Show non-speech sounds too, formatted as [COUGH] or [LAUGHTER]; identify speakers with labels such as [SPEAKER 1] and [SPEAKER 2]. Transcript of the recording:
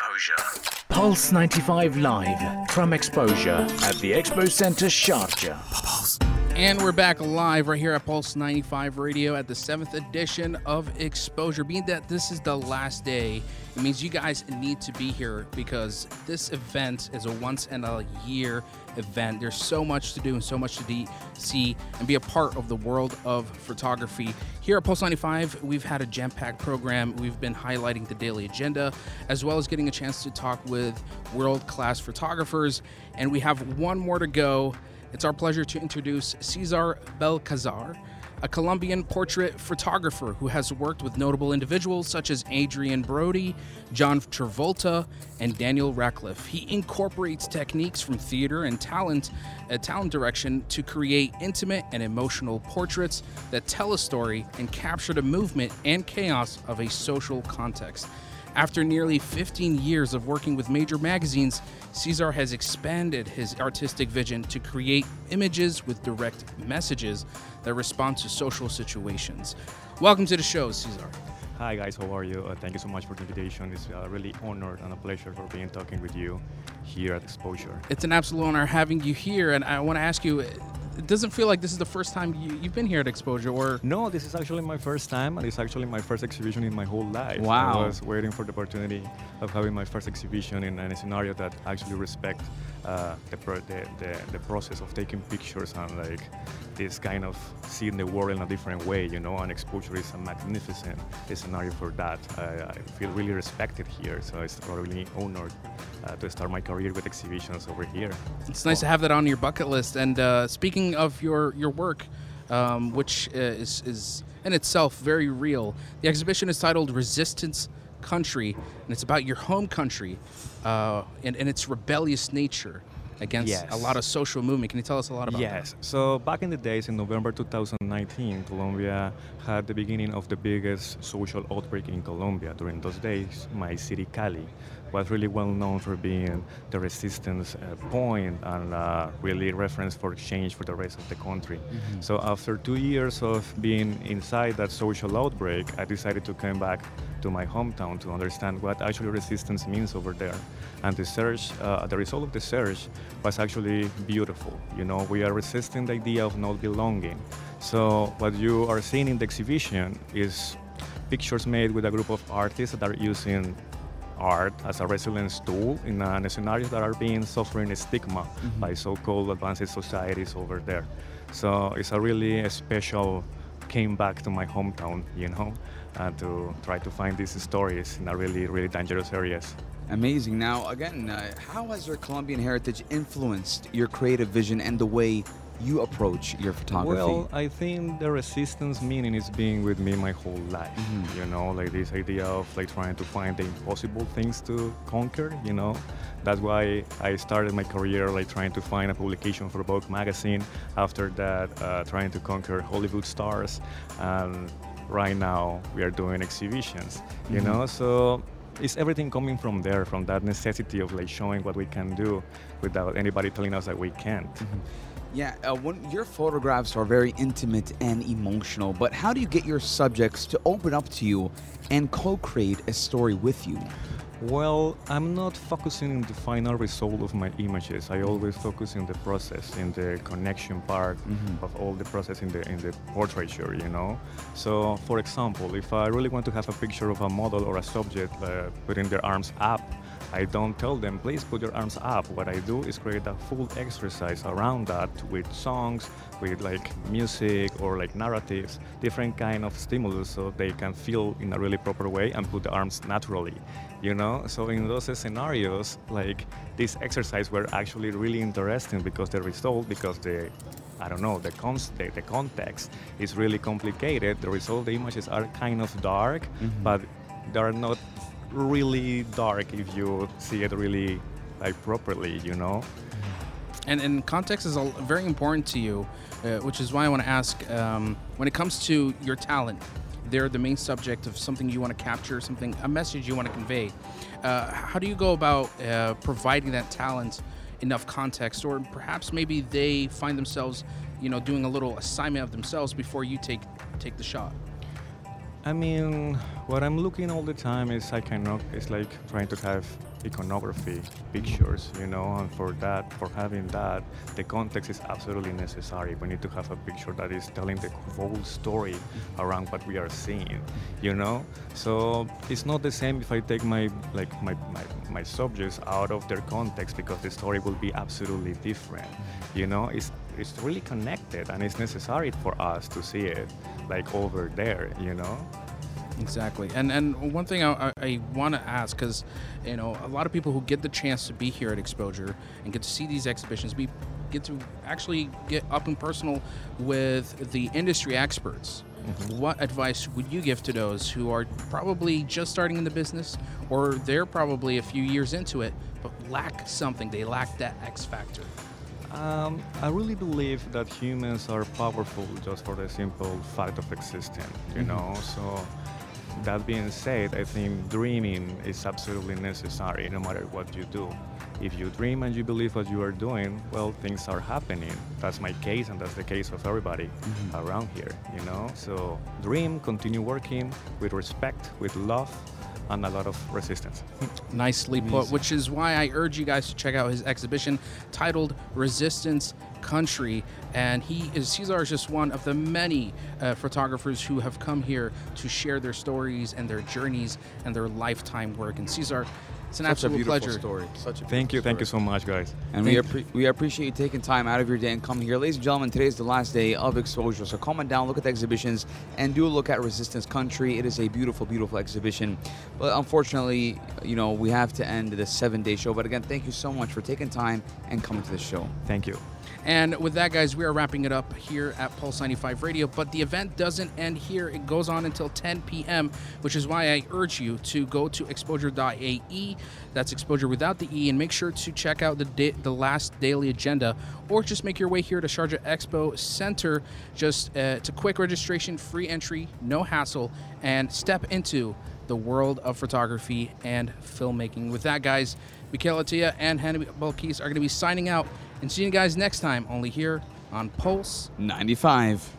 [SPEAKER 1] Xposure.
[SPEAKER 2] Pulse 95 Live from Xposure at the Expo Center Sharjah.
[SPEAKER 3] And we're back live right here at Pulse 95 Radio at the seventh edition of Xposure. Being that this is the last day, it means you guys need to be here because this event is a once in a year event. There's so much to do and so much to de- see and be a part of the world of photography. Here at Pulse 95, we've had a jam packed program. We've been highlighting the daily agenda as well as getting a chance to talk with world class photographers. And we have one more to go. It's our pleasure to introduce Cesar Belcazar, a Colombian portrait photographer who has worked with notable individuals such as Adrien Brody, John Travolta, and Daniel Radcliffe. He incorporates techniques from theater and talent, uh, talent direction to create intimate and emotional portraits that tell a story and capture the movement and chaos of a social context. After nearly 15 years of working with major magazines, Cesar has expanded his artistic vision to create images with direct messages that respond to social situations. Welcome to the show, Cesar.
[SPEAKER 4] Hi guys, how are you? Uh, thank you so much for the invitation. It's uh, really honored and a pleasure for being talking with you here at Xposure.
[SPEAKER 3] It's an absolute honor having you here, and I want to ask you. It doesn't feel like this is the first time you, you've been here at Xposure, or
[SPEAKER 4] No, this is actually my first time, and it's actually my first exhibition in my whole life.
[SPEAKER 3] Wow.
[SPEAKER 4] I was waiting for the opportunity of having my first exhibition in a scenario that actually respect uh, the, the, the the process of taking pictures and like this kind of seeing the world in a different way, you know. And exposure is a magnificent scenario for that. I, I feel really respected here, so it's really honored uh, to start my career with exhibitions over here.
[SPEAKER 3] It's nice to have that on your bucket list. And uh, speaking of your your work, um, which uh, is is in itself very real, the exhibition is titled "Resistance Country," and it's about your home country uh, and, and its rebellious nature against a lot of social movement. Can you tell us a lot about that?
[SPEAKER 4] Yes. So back in the days, in November 2019, Colombia had the beginning of the biggest social outbreak in Colombia. During those days, my city, Cali, was really well known for being the resistance uh, point and uh, really reference for change for the rest of the country. So after two years of being inside that social outbreak, I decided to come back to my hometown to understand what actually resistance means over there. And the search, uh, the result of the search was actually beautiful. You know, we are resisting the idea of not belonging. So what you are seeing in the exhibition is pictures made with a group of artists that are using art as a resilience tool in uh, scenarios that are being suffering stigma by so-called advanced societies over there. So it's a really special came back to my hometown, you know, uh, to try to find these stories in a really, really dangerous areas.
[SPEAKER 5] Amazing. Now, again, uh, how has your Colombian heritage influenced your creative vision and the way you approach your photography?
[SPEAKER 4] Well, I think the resistance meaning is being with me my whole life. You know, like this idea of like trying to find the impossible things to conquer. You know, that's why I started my career like trying to find a publication for Vogue magazine. After that, uh, trying to conquer Hollywood stars, and right now we are doing exhibitions. You know, so it's everything coming from there, from that necessity of like showing what we can do without anybody telling us that we can't.
[SPEAKER 5] yeah, uh, when your photographs are very intimate and emotional, but how do you get your subjects to open up to you and co-create a story with you?
[SPEAKER 4] Well, I'm not focusing on the final result of my images. I always focus in the process, in the connection part of all the process in the in the portraiture, you know. So, for example, if I really want to have a picture of a model or a subject uh, putting their arms up, I don't tell them, please put your arms up. What I do is create a full exercise around that with songs, with like music or like narratives, different kind of stimulus so they can feel in a really proper way and put the arms naturally, you know? So in those scenarios, like this exercise were actually really interesting because the result, because the I don't know, the, cons- the, the context is really complicated. The result, the images are kind of dark, mm-hmm. but they're not really dark if you see it really like properly, you know.
[SPEAKER 3] And, and context is very important to you, uh, which is why I want to ask um, when it comes to your talent, they're the main subject of something you want to capture, something, a message you want to convey. Uh, how do you go about uh, providing that talent enough context, or perhaps maybe they find themselves, you know, doing a little assignment of themselves before you take take the shot?
[SPEAKER 4] I mean, what I'm looking all the time is icono- It's like trying to have iconography, pictures, you know, and for that, for having that, the context is absolutely necessary. We need to have a picture that is telling the whole story around what we are seeing, you know. So it's not the same if I take my like my, my, my subjects out of their context because the story will be absolutely different, you know. It's it's really connected and it's necessary for us to see it like over there, you know.
[SPEAKER 3] Exactly, and and one thing I, I want to ask because you know a lot of people who get the chance to be here at Xposure and get to see these exhibitions, be get to actually get up and personal with the industry experts. Mm-hmm. What advice would you give to those who are probably just starting in the business, or they're probably a few years into it, but lack something? They lack that X factor.
[SPEAKER 4] Um, I really believe that humans are powerful just for the simple fact of existing, you mm-hmm. know. So that being said, I think dreaming is absolutely necessary no matter what you do. If you dream and you believe what you are doing, well, things are happening. That's my case, and that's the case of everybody mm-hmm. around here, you know? So dream, continue working with respect, with love, and a lot of resistance. [LAUGHS]
[SPEAKER 3] Nicely put, which is why I urge you guys to check out his exhibition titled Resistance Country. And he is Cesar is just one of the many uh, photographers who have come here to share their stories and their journeys and their lifetime work. And Cesar, it's an
[SPEAKER 5] Such
[SPEAKER 3] absolute
[SPEAKER 5] a
[SPEAKER 3] pleasure.
[SPEAKER 5] Story. Such
[SPEAKER 4] a thank you, story. thank you so much, guys.
[SPEAKER 5] And we appre- we appreciate you taking time out of your day and coming here, ladies and gentlemen. Today is the last day of exposure, so come on down, look at the exhibitions, and do a look at Resistance Country. It is a beautiful, beautiful exhibition. But unfortunately, you know, we have to end the seven-day show. But again, thank you so much for taking time and coming to the show.
[SPEAKER 4] Thank you.
[SPEAKER 3] And with that, guys, we are wrapping it up here at Pulse 95 Radio. But the event doesn't end here, it goes on until 10 p.m., which is why I urge you to go to xposure.ae. That's exposure without the E, and make sure to check out the, da- the last daily agenda or just make your way here to Sharjah Expo Center. Just uh, it's a quick registration, free entry, no hassle, and step into the world of photography and filmmaking. With that, guys, Mikhail Atia and Hannibal Keys are going to be signing out and see you guys next time, only here on Pulse
[SPEAKER 5] 95.